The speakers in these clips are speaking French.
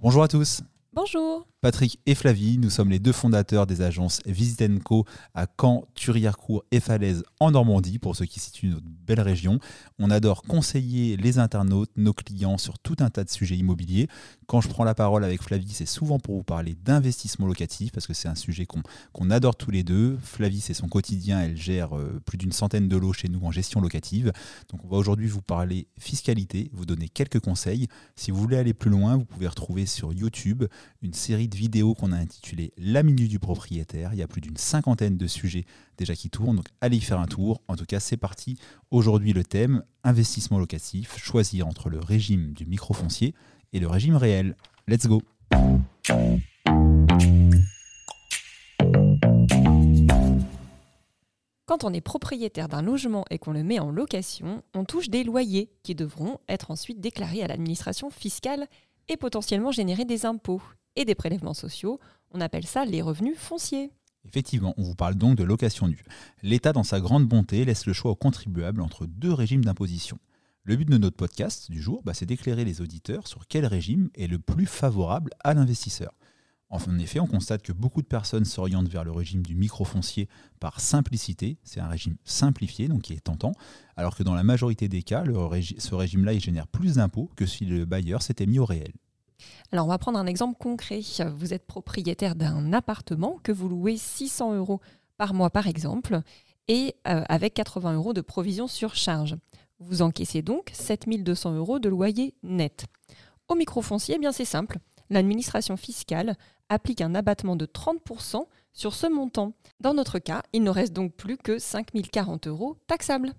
Bonjour à tous. Bonjour. Patrick et Flavie, nous sommes les deux fondateurs des agences Visit Co à Caen, Thury-Harcourt et Falaise en Normandie, pour ceux qui situent notre belle région. On adore conseiller les internautes, nos clients sur tout un tas de sujets immobiliers. Quand je prends la parole avec Flavie, c'est souvent pour vous parler d'investissement locatif, parce que c'est un sujet qu'on adore tous les deux. Flavie, c'est son quotidien, elle gère euh, plus d'une centaine de lots chez nous en gestion locative. Donc on va aujourd'hui vous parler fiscalité, vous donner quelques conseils. Si vous voulez aller plus loin, vous pouvez retrouver sur YouTube une série de vidéo qu'on a intitulée La minute du propriétaire. Il y a plus d'une cinquantaine de sujets déjà qui tournent, donc allez y faire un tour. En tout cas, c'est parti. Aujourd'hui, le thème investissement locatif, choisir entre le régime du microfoncier et le régime réel. Let's go. Quand on est propriétaire d'un logement et qu'on le met en location, on touche des loyers qui devront être ensuite déclarés à l'administration fiscale et potentiellement générer des impôts et des prélèvements sociaux. On appelle ça les revenus fonciers. Effectivement, on vous parle donc de location nue. L'État, dans sa grande bonté, laisse le choix aux contribuables entre deux régimes d'imposition. Le but de notre podcast du jour, bah, c'est d'éclairer les auditeurs sur quel régime est le plus favorable à l'investisseur. En effet, on constate que beaucoup de personnes s'orientent vers le régime du microfoncier par simplicité. C'est un régime simplifié, donc qui est tentant, alors que dans la majorité des cas, ce régime-là il génère plus d'impôts que si le bailleur s'était mis au réel. Alors, on va prendre un exemple concret. Vous êtes propriétaire d'un appartement que vous louez 600 euros par mois, par exemple, et euh, avec 80 euros de provision sur charge. Vous encaissez donc 7200 euros de loyer net. Au microfoncier, eh bien c'est simple. L'administration fiscale applique un abattement de 30% sur ce montant. Dans notre cas, il ne reste donc plus que 5040 euros taxables.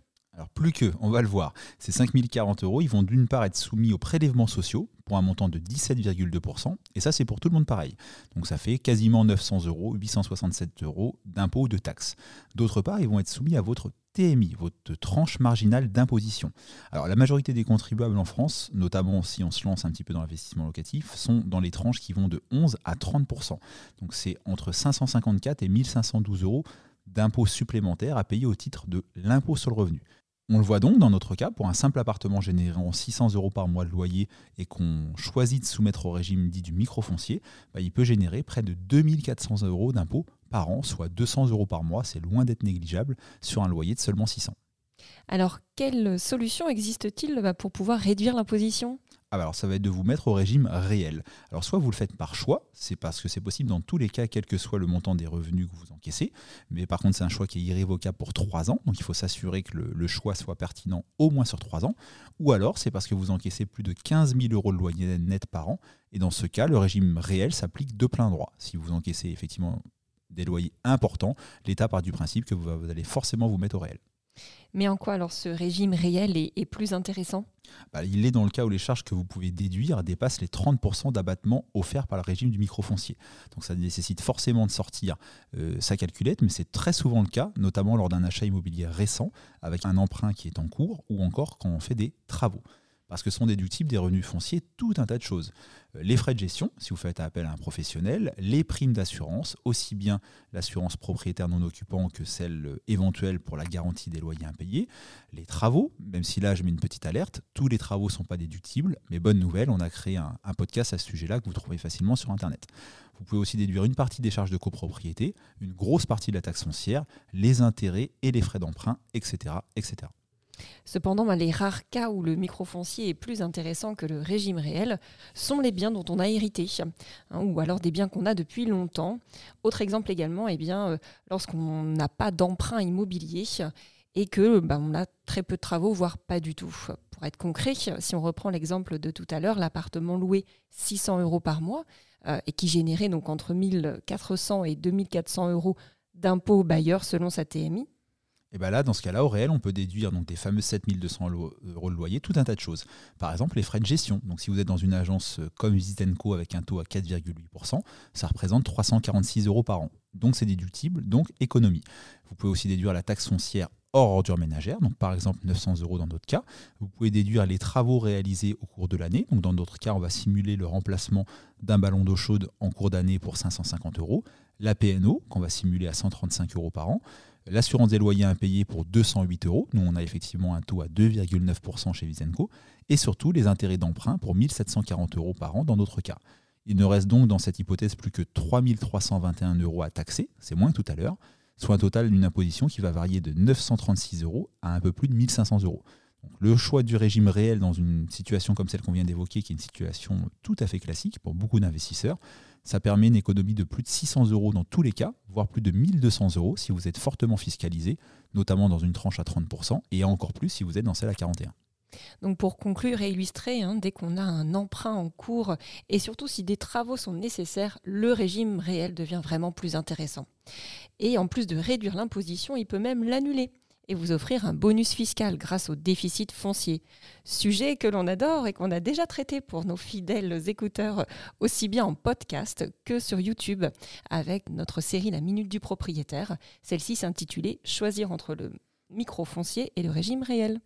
Plus que, on va le voir, ces 5040 euros, ils vont d'une part être soumis aux prélèvements sociaux pour un montant de 17,2%, et ça c'est pour tout le monde pareil. Donc ça fait quasiment 900 euros, 867 euros d'impôts ou de taxes. D'autre part, ils vont être soumis à votre TMI, votre tranche marginale d'imposition. Alors la majorité des contribuables en France, notamment si on se lance un petit peu dans l'investissement locatif, sont dans les tranches qui vont de 11 à 30%. Donc c'est entre 554 et 1512 euros d'impôts supplémentaires à payer au titre de l'impôt sur le revenu. On le voit donc dans notre cas, pour un simple appartement générant 600 euros par mois de loyer et qu'on choisit de soumettre au régime dit du microfoncier, bah, il peut générer près de 2400 euros d'impôts par an, soit 200 euros par mois, c'est loin d'être négligeable sur un loyer de seulement 600. Alors, quelle solution existe-t-il bah, pour pouvoir réduire l'imposition? Alors ça va être de vous mettre au régime réel. Alors soit vous le faites par choix, c'est parce que c'est possible dans tous les cas, quel que soit le montant des revenus que vous encaissez, mais par contre c'est un choix qui est irrévocable pour trois ans, donc il faut s'assurer que le, choix soit pertinent au moins sur trois ans, ou alors c'est parce que vous encaissez plus de 15 000 euros de loyer net par an, et dans ce cas le régime réel s'applique de plein droit. Si vous encaissez effectivement des loyers importants, l'État part du principe que vous allez forcément vous mettre au réel. Mais en quoi alors ce régime réel est, plus intéressant? Bah, Il est dans le cas où les charges que vous pouvez déduire dépassent les 30% d'abattement offerts par le régime du microfoncier. Donc ça nécessite forcément de sortir euh, sa calculette, mais c'est très souvent le cas, notamment lors d'un achat immobilier récent, avec un emprunt qui est en cours, ou encore quand on fait des travaux parce que sont déductibles des revenus fonciers tout un tas de choses. Euh, les frais de gestion, si vous faites appel à un professionnel, les primes d'assurance, aussi bien l'assurance propriétaire non occupant que celle euh, éventuelle pour la garantie des loyers impayés, les travaux, même si là je mets une petite alerte, tous les travaux ne sont pas déductibles, mais bonne nouvelle, on a créé un, podcast à ce sujet-là que vous trouvez facilement sur Internet. Vous pouvez aussi déduire une partie des charges de copropriété, une grosse partie de la taxe foncière, les intérêts et les frais d'emprunt, etc., etc. Cependant, ben, les rares cas où le microfoncier est plus intéressant que le régime réel sont les biens dont on a hérité, hein, ou alors des biens qu'on a depuis longtemps. Autre exemple également, eh euh, lorsqu'on n'a pas d'emprunt immobilier et que ben, on a très peu de travaux, voire pas du tout. Pour être concret, si on reprend l'exemple de tout à l'heure, l'appartement loué 600 euros par mois euh, et qui générait donc entre 1400 et 2400 euros d'impôts bailleurs selon sa TMI, et bien là, dans ce cas-là, au réel, on peut déduire donc des fameux 7200 euros de loyer, tout un tas de choses. Par exemple, les frais de gestion. Donc si vous êtes dans une agence euh, comme Visit Co avec un taux à 4,8%, ça représente 346 euros par an. Donc c'est déductible, donc économie. Vous pouvez aussi déduire la taxe foncière hors ordure ménagère, donc par exemple 900 euros dans d'autres cas. Vous pouvez déduire les travaux réalisés au cours de l'année, donc dans d'autres cas, on va simuler le remplacement d'un ballon d'eau chaude en cours d'année pour 550 euros, la PNO qu'on va simuler à 135 euros par an, l'assurance des loyers impayés pour 208 euros. Nous, on a effectivement un taux à 2,9% chez Visenco. Et surtout, les intérêts d'emprunt pour 1740 euros par an dans notre cas. Il ne reste donc dans cette hypothèse plus que 3 321 euros à taxer, c'est moins que tout à l'heure, soit un total d'une imposition qui va varier de 936 euros à un peu plus de 1500 euros. le choix du régime réel dans une situation comme celle qu'on vient d'évoquer, qui est une situation tout à fait classique pour beaucoup d'investisseurs, ça permet une économie de plus de 600 euros dans tous les cas, voire plus de 1200 euros si vous êtes fortement fiscalisé, notamment dans une tranche à 30%, et encore plus si vous êtes dans celle à 41%. Donc pour conclure et illustrer, hein, dès qu'on a un emprunt en cours et surtout si des travaux sont nécessaires, le régime réel devient vraiment plus intéressant. Et en plus de réduire l'imposition, il peut même l'annuler et vous offrir un bonus fiscal grâce au déficit foncier. Sujet que l'on adore et qu'on a déjà traité pour nos fidèles écouteurs aussi bien en podcast que sur YouTube avec notre série La Minute du propriétaire. Celle-ci s'intitulait Choisir entre le micro foncier et le régime réel.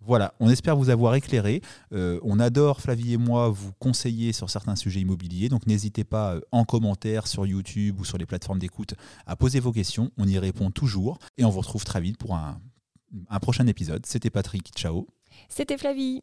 Voilà, on espère vous avoir éclairé. Euh, on adore, Flavie et moi, vous conseiller sur certains sujets immobiliers. Donc n'hésitez pas euh, en commentaire sur YouTube ou sur les plateformes d'écoute à poser vos questions. On y répond toujours. Et on vous retrouve très vite pour un, un prochain épisode. C'était Patrick, ciao. C'était Flavie.